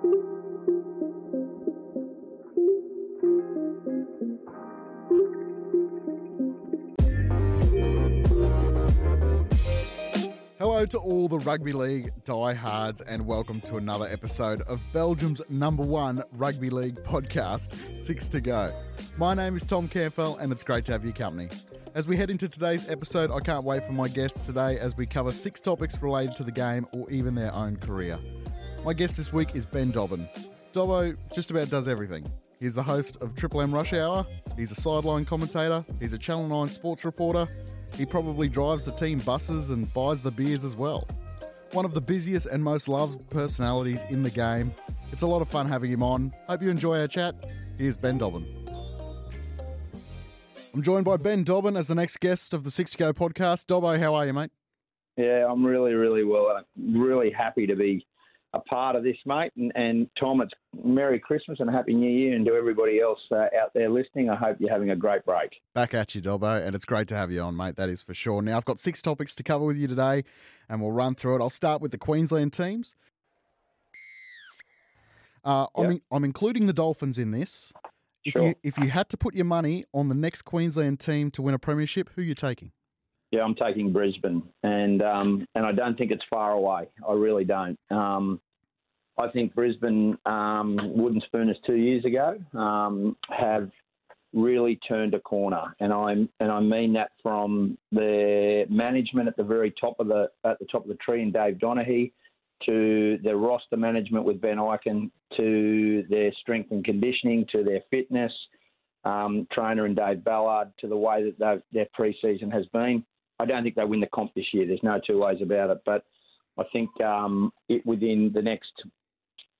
Hello to all the rugby league diehards, and welcome to another episode of Belgium's number one rugby league podcast, Six to Go. My name is Tom Campbell, and it's great to have your company. As we head into today's episode, I can't wait for my guests today as we cover six topics related to the game or even their own career. My guest this week is Ben Dobbin. Dobbo just about does everything. He's the host of Triple M Rush Hour, he's a sideline commentator, he's a Channel 9 sports reporter, he probably drives the team buses and buys the beers as well. One of the busiest and most loved personalities in the game. It's a lot of fun having him on. Hope you enjoy our chat. Here's Ben Dobbin. I'm joined by Ben Dobbin as the next guest of the Six Go podcast. Dobbo, how are you, mate? Yeah, I'm really, really well. I'm really happy to be a part of this, mate. And, and Tom, it's Merry Christmas and a Happy New Year. And to everybody else uh, out there listening, I hope you're having a great break. Back at you, Dobbo, and it's great to have you on, mate. That is for sure. Now, I've got six topics to cover with you today, and we'll run through it. I'll start with the Queensland teams. Uh, Yep. I'm, in, I'm including the Dolphins in this. If, Sure. you, if you had to put your money on the next Queensland team to win a premiership, who are you taking? Yeah, I'm taking Brisbane, and um, and I don't think it's far away. I really don't. Um, I think Brisbane, um, wooden spooners two years ago, um, have really turned a corner, and I'm and I mean that from their management at the very top of the at the top of the tree, and Dave Donaghy, to their roster management with Ben Ikin, to their strength and conditioning, to their fitness. Um, trainer and Dave Ballard to the way that their pre-season has been. I don't think they win the comp this year. There's no two ways about it. But I think um, it within the next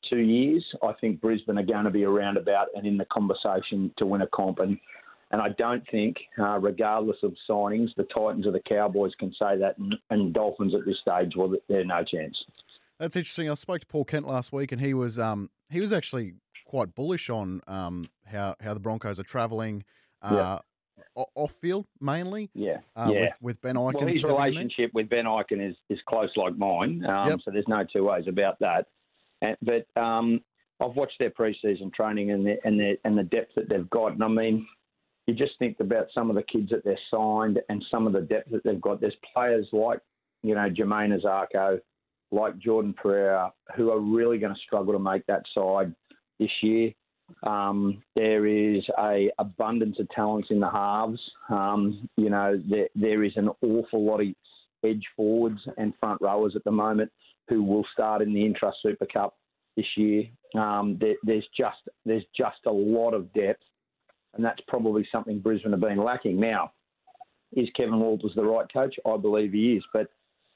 two years, I think Brisbane are going to be around about and in the conversation to win a comp. And and I don't think, uh, regardless of signings, the Titans or the Cowboys can say that, and, and Dolphins at this stage, well, they're no chance. That's interesting. I spoke to Paul Kent last week, and he was um, he was actually quite bullish on um, how how the Broncos are travelling uh, o- off field mainly. Yeah, Uh, yeah. with, with Ben Ikin. Well, his stepping in there. relationship with Ben Ikin is, is close like mine, um, Yep. so there's no two ways about that. And, but um, I've watched their preseason training and the, and and the depth that they've got, and I mean, you just think about some of the kids that they're signed and some of the depth that they've got. There's players like you know Jamayne Isaako, like Jordan Pereira, who are really going to struggle to make that side this year. Um, there is a abundance of talents in the halves. Um, you know, there, there is an awful lot of edge forwards and front rowers at the moment who will start in the Intrust Super Cup this year. Um, there, there's just there's just a lot of depth, and that's probably something Brisbane have been lacking. Now, is Kevin Walters the right coach? I believe he is, but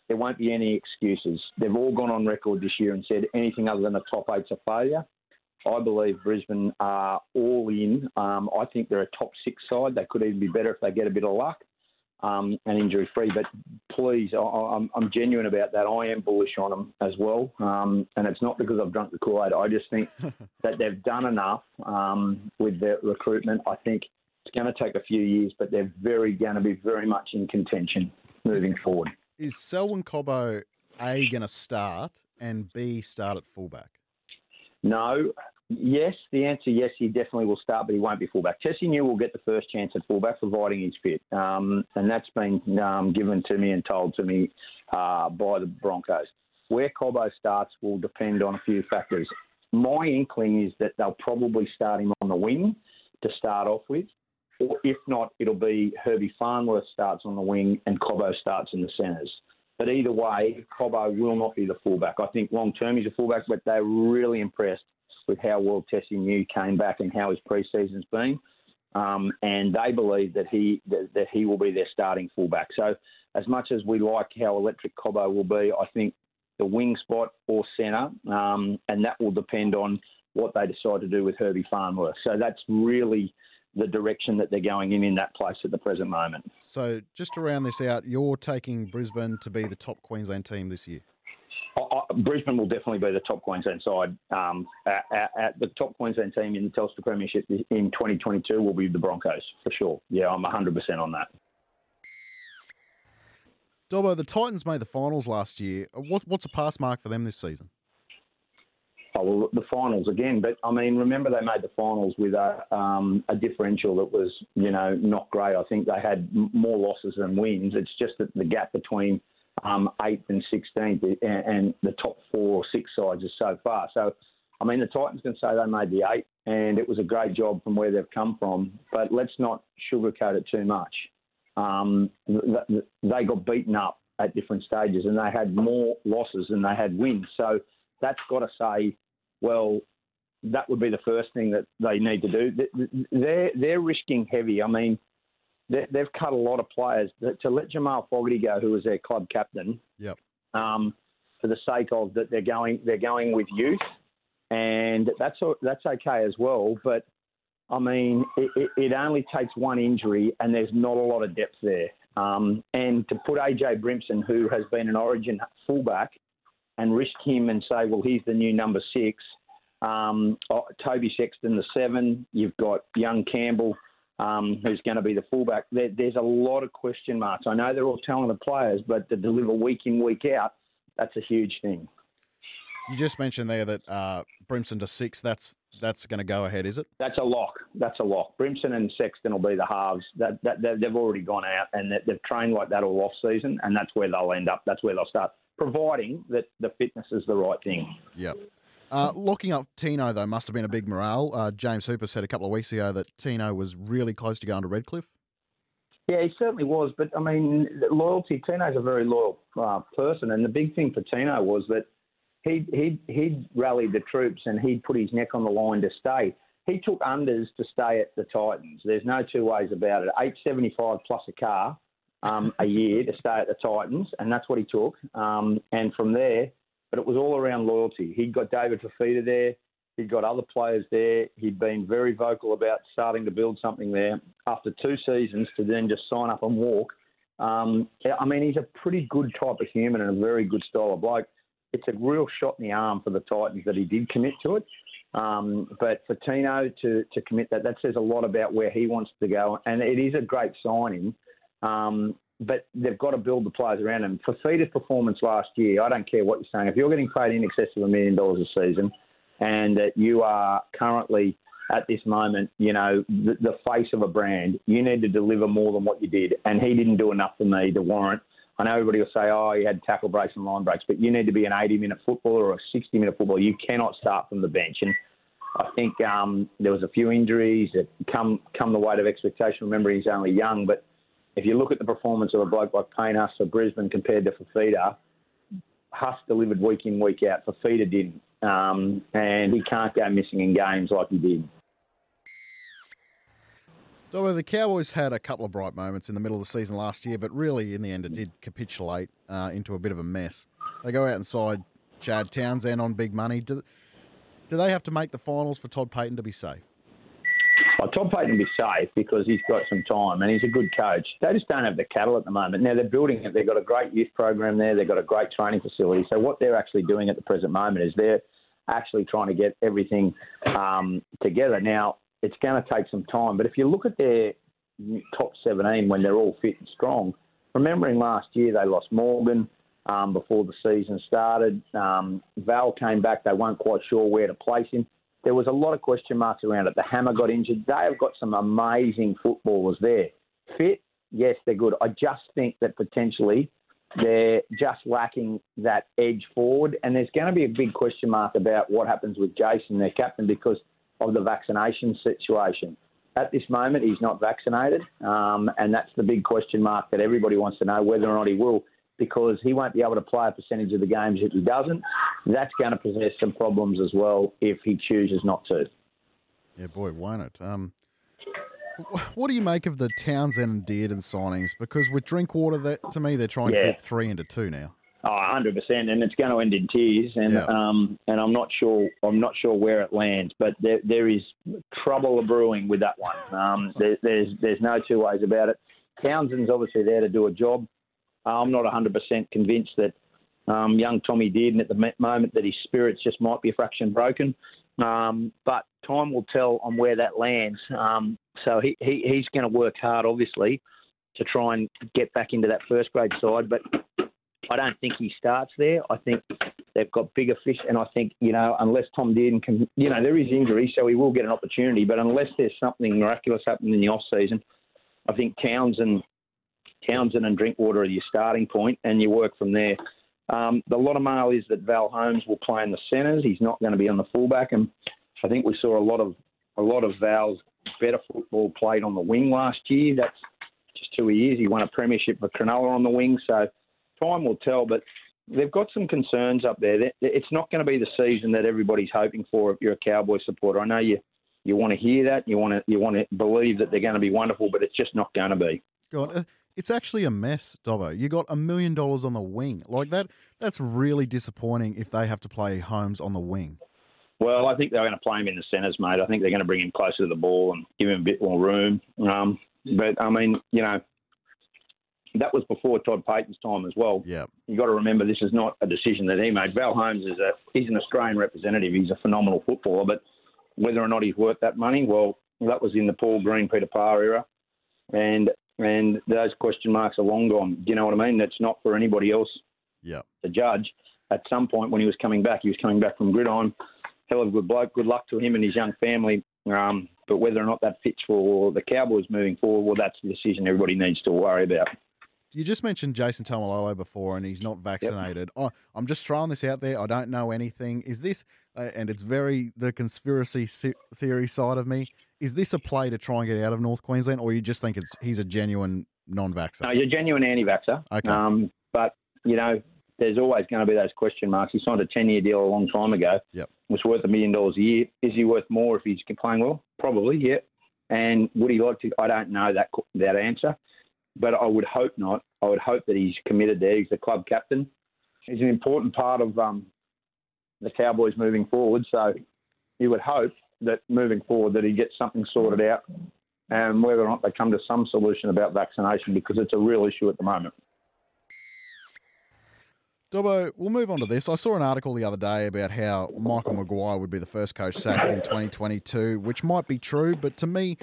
there won't be any excuses. They've all gone on record this year and said anything other than a top eight's a failure. I believe Brisbane are all in. Um, I think they're a top six side. They could even be better if they get a bit of luck um, and injury free. But please, I, I'm, I'm genuine about that. I am bullish on them as well. Um, and it's not because I've drunk the Kool Aid. I just think that they've done enough um, with their recruitment. I think it's going to take a few years, but they're very going to be very much in contention moving forward. Is Selwyn Cobbo A going to start and B start at fullback? No. Yes, the answer yes, he definitely will start, but he won't be fullback. Tesi Niu will get the first chance at fullback, providing he's fit. Um, and that's been um, given to me and told to me uh, by the Broncos. Where Cobbo starts will depend on a few factors. My inkling is that they'll probably start him on the wing to start off with. Or if not, it'll be Herbie Farnworth starts on the wing and Cobbo starts in the centres. But either way, Cobbo will not be the fullback. I think long term he's a fullback, but they're really impressed with how well Tesi Niu came back and how his pre-season's been. Um, and they believe that he that, that he will be their starting fullback. So as much as we like how electric Cobbo will be, I think the wing spot or centre, um, and that will depend on what they decide to do with Herbie Farnworth. So that's really the direction that they're going in in that place at the present moment. So just to round this out, you're taking Brisbane to be the top Queensland team this year. Brisbane will definitely be the top Queensland side. Um, at, at, at the top Queensland team in the Telstra Premiership in 2022 will be the Broncos for sure. Yeah, I'm 100% on that. Dobbo, the Titans made the finals last year. What, what's a pass mark for them this season? Oh, well, the finals again, but I mean, remember they made the finals with a, um, a differential that was, you know, not great. I think they had more losses than wins. It's just that the gap between um, eighth and sixteenth and, and the top four or six sides is so far. So, I mean, the Titans can say they made the eight, and it was a great job from where they've come from. But let's not sugarcoat it too much. Um, they got beaten up at different stages, and they had more losses than they had wins. So that's got to say well, that would be the first thing that they need to do. They're they're risking heavy. I mean, they've cut a lot of players to let Jamal Fogarty go, who was their club captain. Yep. Um, for the sake of that, they're going they're going with youth, and that's that's okay as well. But I mean, it, it only takes one injury, and there's not a lot of depth there. Um, and to put AJ Brimson, who has been an Origin fullback, and risk him and say, well, he's the new number six. Um, oh, Toby Sexton, the seven. You've got young Campbell, um, who's going to be the fullback. There, there's a lot of question marks. I know they're all talented players, but to deliver week in, week out, that's a huge thing. You just mentioned there that uh, Brimson to six. That's that's going to go ahead, is it? That's a lock. That's a lock. Brimson and Sexton will be the halves. That, that, that they've already gone out and they've trained like that all off season, and that's where they'll end up. That's where they'll start providing that the fitness is the right thing. Yep. Uh, locking up Tino, though, must have been a big morale. Uh, James Hooper said a couple of weeks ago that Tino was really close to going to Redcliffe. Yeah, he certainly was. But, I mean, loyalty, Tino's a very loyal uh, person. And the big thing for Tino was that he'd, he'd, he'd rallied the troops and he'd put his neck on the line to stay. He took unders to stay at the Titans. There's no two ways about it. 875 plus a car um, a year to stay at the Titans, and that's what he took. Um, and from there, but it was all around loyalty. He'd got David Fifita there. He'd got other players there. He'd been very vocal about starting to build something there. After two seasons, to then just sign up and walk. Um, I mean, he's a pretty good type of human and a very good style of bloke. It's a real shot in the arm for the Titans that he did commit to it. Um, but for Tino to, to commit that, that says a lot about where he wants to go. And it is a great signing. Um, but they've got to build the players around him. Fifita's performance last year, I don't care what you're saying. If you're getting paid in excess of a million dollars a season, and that you are currently at this moment, you know, the, the, face of a brand, you need to deliver more than what you did. And he didn't do enough for me to warrant. I know everybody will say, oh, he had tackle breaks and line breaks, but you need to be an 80 minute footballer or a 60 minute footballer. You cannot start from the bench. And I think um, there was a few injuries that come come the weight of expectation. Remember, he's only young, but if you look at the performance of a bloke like Payne Haas for Brisbane compared to Fifita, Haas delivered week in, week out. Fifita didn't. Um, and he can't go missing in games like he did. So the Cowboys had a couple of bright moments in the middle of the season last year, but really in the end it did capitulate uh, into a bit of a mess. They go out and side Chad Townsend on big money. Do, do they have to make the finals for Todd Payten to be safe? Well, Todd Payten will be safe because he's got some time and he's a good coach. They just don't have the cattle at the moment. Now they're building it. They've got a great youth program there. They've got a great training facility. So what they're actually doing at the present moment is they're actually trying to get everything um, together. Now it's going to take some time, but if you look at their top 17 when they're all fit and strong, remembering last year they lost Morgan. Um, before the season started, um, Val came back. They weren't quite sure where to place him there was a lot of question marks around it. The hammer got injured. They have got some amazing footballers there. Fit, yes, they're good. I just think that potentially they're just lacking that edge forward. And there's going to be a big question mark about what happens with Jason, their captain, because of the vaccination situation. At this moment, he's not vaccinated, um, and that's the big question mark that everybody wants to know whether or not he will because he won't be able to play a percentage of the games if he doesn't. That's going to possess some problems as well if he chooses not to. Yeah, boy, won't it? Um, what do you make of the Townsend and Dearden signings? Because with Drinkwater, that to me, they're trying yeah. to fit three into two now. Oh, 100%, and it's going to end in tears, and yeah. um, and I'm not sure I'm not sure where it lands, but there there is trouble brewing with that one. Um, there, there's there's no two ways about it. Townsend's obviously there to do a job. I'm not 100% convinced that um, young Tommy did, and at the moment that his spirits just might be a fraction broken. Um, but time will tell on where that lands. Um, so he, he, he's going to work hard, obviously, to try and get back into that first grade side. But I don't think he starts there. I think They've got bigger fish, and I think you know unless Tom Dearden can, you know, there is injury, so he will get an opportunity. But unless there's something miraculous happening in the off season, I think Townsend, Townsend and Drinkwater are your starting point, and you work from there. Um, the lot of mail is that Val Holmes will play in the centres. He's not going to be on the fullback, and I think we saw a lot of a lot of Val's better football played on the wing last year. That's just who he is. He won a premiership for Cronulla on the wing, so time will tell. But they've got some concerns up there. It's not going to be the season that everybody's hoping for if you're a Cowboy supporter. I know you you want to hear that, you want to you want to believe that they're going to be wonderful, but it's just not going to be. God, uh, it's actually a mess, Dobbo. You got a million dollars on the wing like that. That's really disappointing if they have to play Holmes on the wing. Well, I think they're going to play him in the centres, mate. I think they're going to bring him closer to the ball and give him a bit more room. Um, but I mean, you know, that was before Todd Payten's time as well. Yeah. You got to remember this is not a decision that he made. Val Holmes is a he's an Australian representative. He's a phenomenal footballer, but whether or not he's worth that money, well, that was in the Paul Green, Peter Parr era, and and those question marks are long gone. Do you know what I mean? That's not for anybody else. Yeah. To judge. At some point when he was coming back, he was coming back from gridiron. Hell of a good bloke. Good luck to him and his young family. Um, but whether or not that fits for the Cowboys moving forward, well, that's the decision everybody needs to worry about. You just mentioned Jason Taumalolo before, and he's not vaccinated. Yep. I, am just throwing this out there. I don't know anything. Is this, uh, and it's very the conspiracy theory side of me. Is this a play to try and get out of North Queensland, or you just think it's he's a genuine non-vaxxer? No, you're a genuine anti-vaxxer. Okay. Um, but you know, there's always going to be those question marks. He signed a 10-year deal a long time ago. Yep. Was worth a million dollars a year. Is he worth more if he's playing well? Probably, yeah. And would he like to? I don't know that that answer but I would hope not. I would hope that he's committed there. He's the club captain. He's an important part of um, the Cowboys moving forward. So you would hope that moving forward that he gets something sorted out, and whether or not they come to some solution about vaccination because it's a real issue at the moment. Dobbo, we'll move on to this. I saw an article the other day about how Michael Maguire would be the first coach sacked in 2022, which might be true, but to me,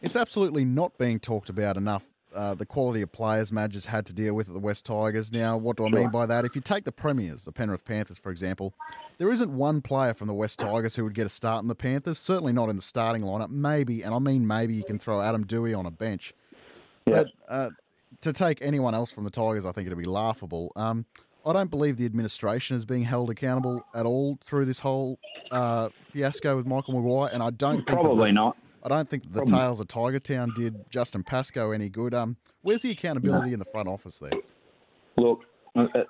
it's absolutely not being talked about enough uh, the quality of players Madge has had to deal with at the West Tigers. Now, what do I mean by that? If you take the Premiers, the Penrith Panthers, for example, there isn't one player from the West Tigers who would get a start in the Panthers, certainly not in the starting lineup. Maybe, and I mean maybe, you can throw Adam Doueihi on a bench. But uh, to take anyone else from the Tigers, I think it'd be laughable. Um, I don't believe the administration is being held accountable at all through this whole uh, fiasco with Michael Maguire, and I don't think probably not. I don't think the Problem. Tales of Tiger Town did Justin Pascoe any good. Um, where's the accountability no. in the front office there? Look, uh, uh,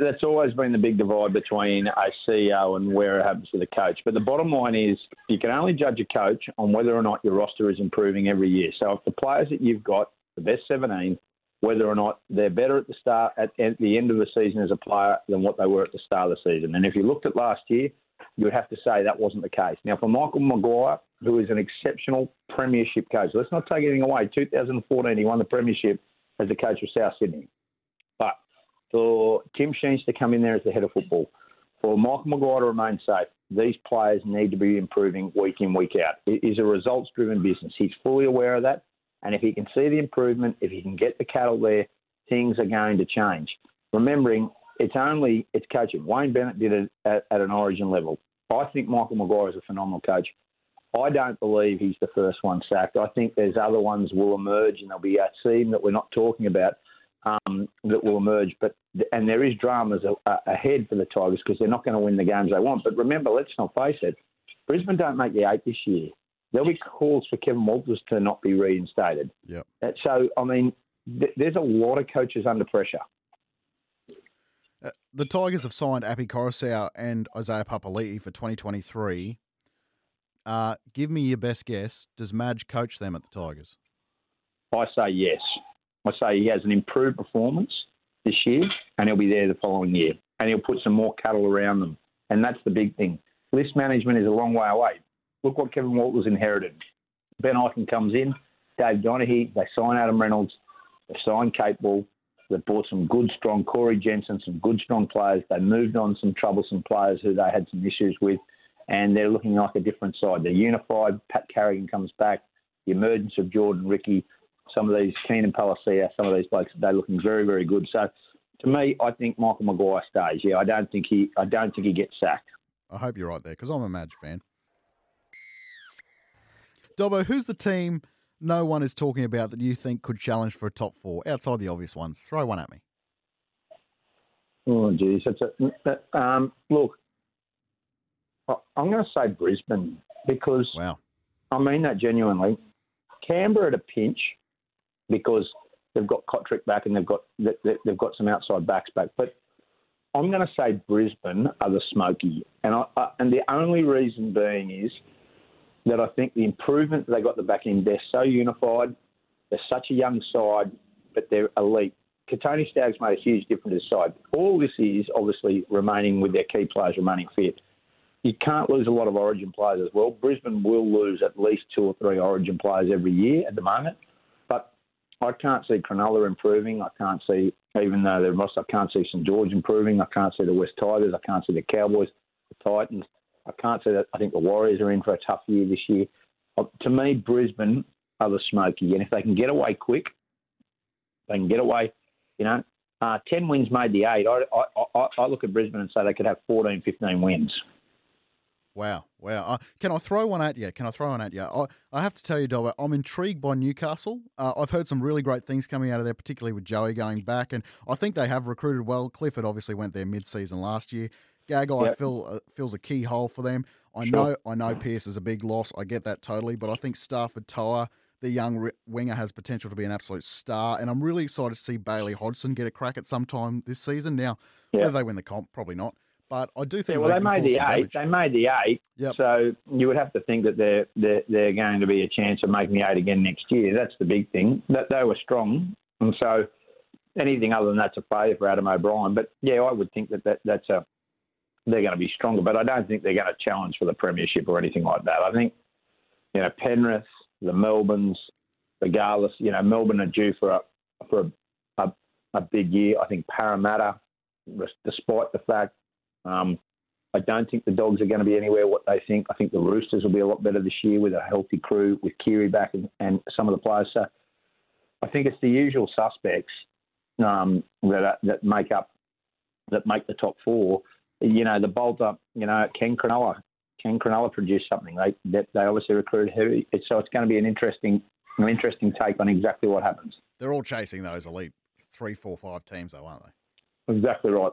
that's always been the big divide between a CEO and where it happens with a coach. But the bottom line is you can only judge a coach on whether or not your roster is improving every year. So if the players that you've got, the best 17, whether or not they're better at the start at, at the end of the season as a player than what they were at the start of the season. And if you looked at last year, you would have to say that wasn't the case. Now, for Michael Maguire, who is an exceptional premiership coach, let's not take anything away. 2014, he won the premiership as the coach of South Sydney. But for Tim Sheens to come in there as the head of football, for Michael Maguire to remain safe, these players need to be improving week in, week out. It is a results driven business. He's fully aware of that. And if he can see the improvement, if he can get the cattle there, things are going to change. Remembering it's only it's coaching. Wayne Bennett did it at, at, an origin level. I think Michael Maguire is a phenomenal coach. I don't believe he's the first one sacked. I think there's other ones will emerge, and there'll be a team that we're not talking about um, that will emerge. But and there is dramas ahead for the Tigers because they're not going to win the games they want. But remember, let's not face it. Brisbane don't make the eight this year. There'll be calls for Kevin Walters to not be reinstated. Yeah. So I mean, th- there's a lot of coaches under pressure. The Tigers have signed Api Koroisau and Isaiah Papali'i for 2023. Uh, give me your best guess. Does Madge coach them at the Tigers? I say yes. I say he has an improved performance this year, and he'll be there the following year, and he'll put some more cattle around them, and that's the big thing. List management is a long way away. Look what Kevin Walters inherited. Ben Ikin comes in, Dave Donaghy, they sign Adam Reynolds, they sign Kate They bought some good, strong Corey Jensen, some good, strong players. They moved on some troublesome players who they had some issues with and they're looking like a different side. They're unified. Pat Carrigan comes back. The emergence of Jordan Riki, some of these Keenan Palasia, some of these blokes, they're looking very, very good. So to me, I think Michael Maguire stays. Yeah, I don't think he. I don't think he gets sacked. I hope you're right there because I'm a Madge fan. Dobbo, who's the team no one is talking about that you think could challenge for a top four outside the obvious ones? Throw one at me. Oh, geez, that's a um, look. I'm going to say Brisbane because wow, I mean that genuinely. Canberra at a pinch because they've got Cotric back and they've got they've got some outside backs back, but I'm going to say Brisbane are the smoky, and I, I, and the only reason being is that I think the improvement they got the back end, they're so unified, they're such a young side, but they're elite. Kotoni Staggs made a huge difference to the side. All this is obviously remaining with their key players remaining fit. You can't lose a lot of origin players as well. Brisbane will lose at least two or three origin players every year at the moment. But I can't see Cronulla improving. I can't see, even though they're Ross, I can't see St George improving. I can't see the West Tigers. I can't see the Cowboys, the Titans. I can't say that. I think the Warriors are in for a tough year this year. Uh, to me, Brisbane are the smoky, and if they can get away quick, they can get away. You know, uh, ten wins made the eight. I, I, I, look at Brisbane and say they could have 14, 15 wins. Wow, wow! Uh, can I throw one at you? Can I throw one at you? I, I have to tell you, Dobbo, I'm intrigued by Newcastle. Uh, I've heard some really great things coming out of there, particularly with Joey going back, and I think they have recruited well. Clifford obviously went there mid-season last year. Gagai yep. feel, uh, feels a key hole for them. I sure. know I know Pearce is a big loss. I get that totally, but I think Starford To'a, the young winger, has potential to be an absolute star, and I'm really excited to see Bailey Hodgson get a crack at some time this season. Now, yep. whether they win the comp, probably not. But I do think. Yeah, well, they, they made the eight. Damage. They made the eight. Yep. So you would have to think that they're, they're they're going to be a chance of making the eight again next year. That's the big thing. That they were strong, and so anything other than that's a failure for Adam O'Brien. But yeah, I would think that, that that's a they're going to be stronger, but I don't think they're going to challenge for the premiership or anything like that. I think, you know, Penrith, the Melbournes, regardless, you know, Melbourne are due for a for a, a, a big year. I think Parramatta, despite the fact, um, I don't think the Dogs are going to be anywhere what they think. I think the Roosters will be a lot better this year with a healthy crew, with Keary back and, and some of the players. So I think it's the usual suspects um, that that make up that make the top four you know, the bolt up, you know, Ken Cronulla. Ken Cronulla produced something. They, they, they obviously recruited heavy. So it's going to be an interesting an interesting take on exactly what happens. They're all chasing those elite three, four, five teams, though, aren't they? Exactly right.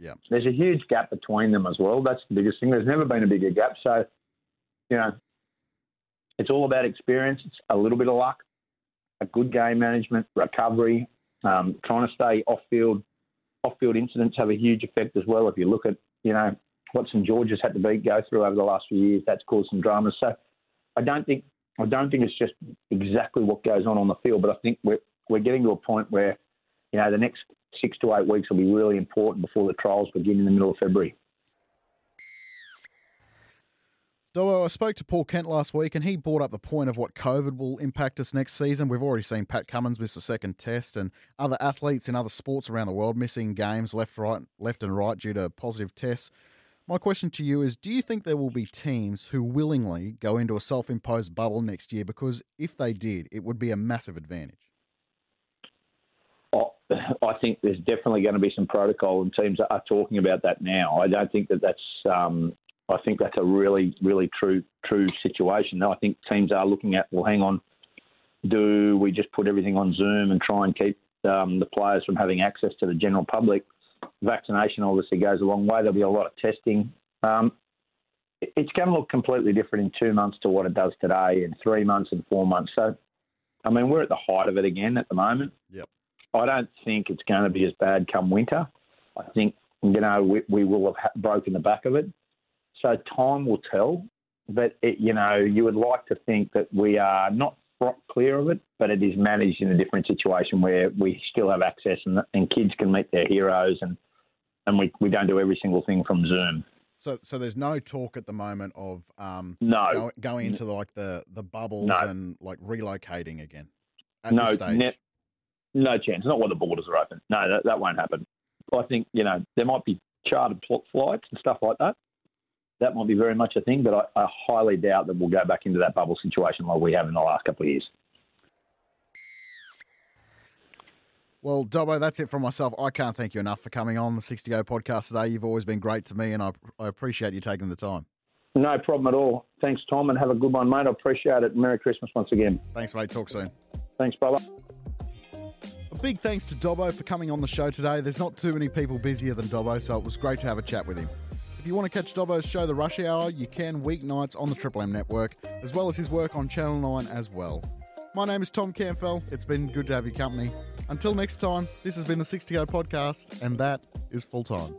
Yeah. There's a huge gap between them as well. That's the biggest thing. There's never been a bigger gap. So, you know, it's all about experience. It's a little bit of luck, a good game management, recovery, um, trying to stay off field. Off field incidents have a huge effect as well. If you look at you know, what St George's had to be go through over the last few years. That's caused some dramas. So I don't think I don't think it's just exactly what goes on on the field, but I think we're we're getting to a point where you know the next six to eight weeks will be really important before the trials begin in the middle of February. Doe, I spoke to Paul Kent last week, and he brought up the point of what COVID will impact us next season. We've already seen Pat Cummins miss the second test, and other athletes in other sports around the world missing games left, right, left, and right due to positive tests. My question to you is: Do you think there will be teams who willingly go into a self-imposed bubble next year? Because if they did, it would be a massive advantage. I think there's definitely going to be some protocol, and teams are talking about that now. I don't think that that's um, I think that's a really, really true, true situation. I think teams are looking at, well, hang on, do we just put everything on Zoom and try and keep um, the players from having access to the general public? Vaccination obviously goes a long way. There'll be a lot of testing. Um, it's going to look completely different in two months to what it does today, in three months and four months. So, I mean, we're at the height of it again at the moment. Yep. I don't think it's going to be as bad come winter. I think you know we, we will have broken the back of it. So time will tell. But, it, you know, you would like to think that we are not clear of it, but it is managed in a different situation where we still have access and, and kids can meet their heroes and, and we, we don't do every single thing from Zoom. So, so there's no talk at the moment of um, no go, going into like the the bubbles no. and like relocating again. no, ne- no chance. Not while the borders are open. No, that, that won't happen. I think you know there might be chartered flights and stuff like that, that might be very much a thing, but I, I highly doubt that we'll go back into that bubble situation like we have in the last couple of years. Well, Dobbo, that's it from myself. I can't thank you enough for coming on the Six to Go podcast today. You've always been great to me, and I, I appreciate you taking the time. No problem at all. Thanks, Tom, and have a good one, mate. I appreciate it. Merry Christmas once again. Thanks, mate. Talk soon. Thanks, brother. A big thanks to Dobbo for coming on the show today. There's not too many people busier than Dobbo, so it was great to have a chat with him. If you want to catch Dobbo's show, The Rush Hour, you can weeknights on the Triple M network, as well as his work on Channel 9 as well. My name is Tom Campbell. It's been good to have your company. Until next time, this has been the Six to Go podcast, and that is full time.